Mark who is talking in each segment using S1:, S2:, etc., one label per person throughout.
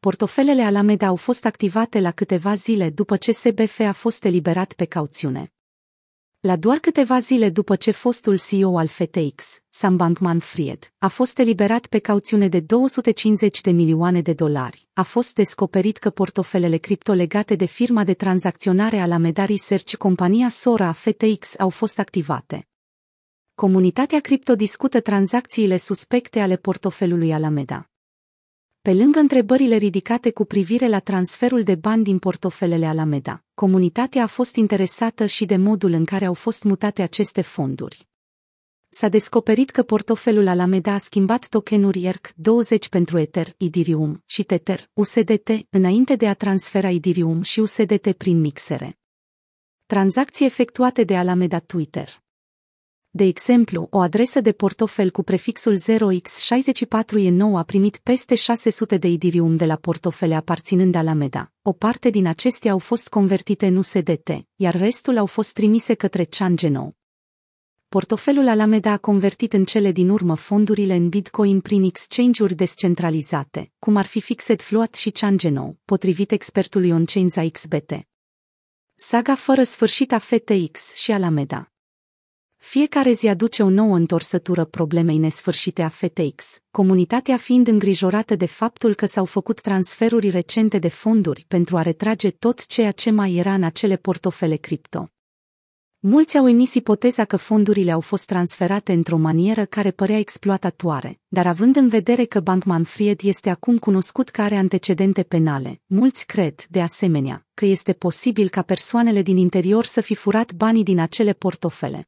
S1: portofelele Alameda au fost activate la câteva zile după ce SBF a fost eliberat pe cauțiune. La doar câteva zile după ce fostul CEO al FTX, Sam Bankman-Fried, a fost eliberat pe cauțiune de 250 de milioane de dolari, a fost descoperit că portofelele cripto legate de firma de tranzacționare Alameda Research compania Sora a FTX au fost activate. Comunitatea cripto discută tranzacțiile suspecte ale portofelului Alameda. Pe lângă întrebările ridicate cu privire la transferul de bani din portofelele Alameda, comunitatea a fost interesată și de modul în care au fost mutate aceste fonduri. S-a descoperit că portofelul Alameda a schimbat tokenuri ERC20 pentru Ether, Ethereum și Tether, USDT, înainte de a transfera Ethereum și USDT prin mixere. Tranzacții efectuate de Alameda Twitter de exemplu, o adresă de portofel cu prefixul 0x64e9 a primit peste 600 de Ethereum de la portofele aparținând Alameda. O parte din acestea au fost convertite în USDT, iar restul au fost trimise către Changeno. Portofelul Alameda a convertit în cele din urmă fondurile în Bitcoin prin exchange-uri descentralizate, cum ar fi Fixed Float și Changeno, potrivit expertului on-chain XBT. Saga fără sfârșit a FTX și Alameda fiecare zi aduce o nouă întorsătură problemei nesfârșite a FTX, comunitatea fiind îngrijorată de faptul că s-au făcut transferuri recente de fonduri pentru a retrage tot ceea ce mai era în acele portofele cripto. Mulți au emis ipoteza că fondurile au fost transferate într-o manieră care părea exploatatoare, dar având în vedere că Bankman-Fried este acum cunoscut că are antecedente penale, mulți cred, de asemenea, că este posibil ca persoanele din interior să fi furat banii din acele portofele.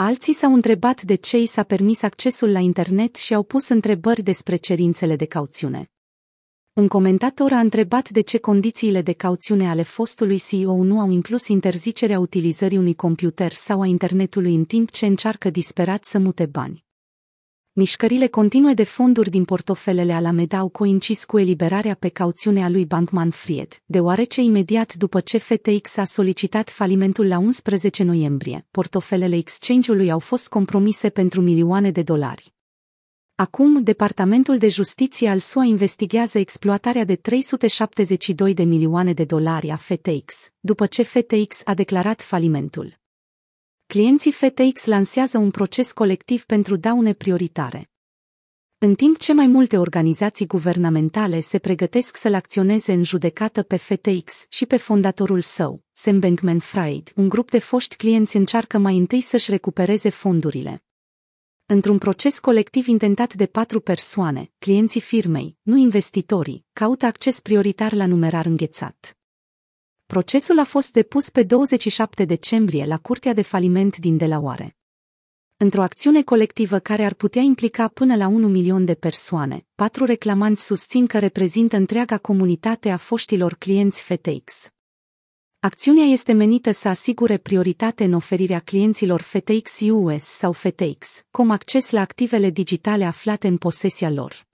S1: Alții s-au întrebat de ce i s-a permis accesul la internet și au pus întrebări despre cerințele de cauțiune. Un comentator a întrebat de ce condițiile de cauțiune ale fostului CEO nu au inclus interzicerea utilizării unui computer sau a internetului în timp ce încearcă disperat să mute bani. Mișcările continue de fonduri din portofelele Alameda au coincis cu eliberarea pe cauțiune a lui Bankman-Fried, deoarece imediat după ce FTX a solicitat falimentul la 11 noiembrie, portofelele exchange-ului au fost compromise pentru milioane de dolari. Acum, Departamentul de Justiție al SUA investigează exploatarea de 372 de milioane de dolari a FTX, după ce FTX a declarat falimentul clienții FTX lansează un proces colectiv pentru daune prioritare. În timp ce mai multe organizații guvernamentale se pregătesc să-l acționeze în judecată pe FTX și pe fondatorul său, Sam Bankman-Fried, un grup de foști clienți încearcă mai întâi să-și recupereze fondurile. Într-un proces colectiv intentat de patru persoane, clienții firmei, nu investitorii, caută acces prioritar la numerar înghețat. Procesul a fost depus pe 27 decembrie la Curtea de Faliment din Delaware. Într-o acțiune colectivă care ar putea implica până la 1 milion de persoane, patru reclamanți susțin că reprezintă întreaga comunitate a foștilor clienți FTX. Acțiunea este menită să asigure prioritate în oferirea clienților FTX US sau FTX, cum acces la activele digitale aflate în posesia lor.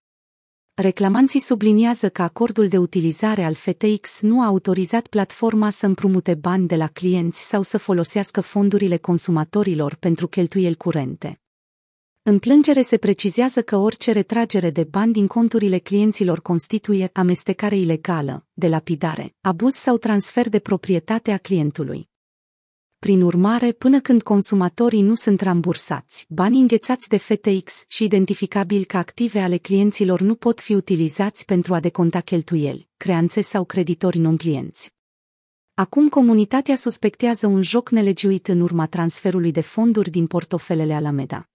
S1: Reclamanții subliniază că acordul de utilizare al FTX nu a autorizat platforma să împrumute bani de la clienți sau să folosească fondurile consumatorilor pentru cheltuieli curente. În plângere se precizează că orice retragere de bani din conturile clienților constituie amestecare ilegală, delapidare, abuz sau transfer de proprietate a clientului. Prin urmare, până când consumatorii nu sunt rambursați, banii înghețați de FTX și identificabili ca active ale clienților nu pot fi utilizați pentru a deconta cheltuieli, creanțe sau creditori non-clienți. Acum comunitatea suspectează un joc nelegiuit în urma transferului de fonduri din portofelele Alameda.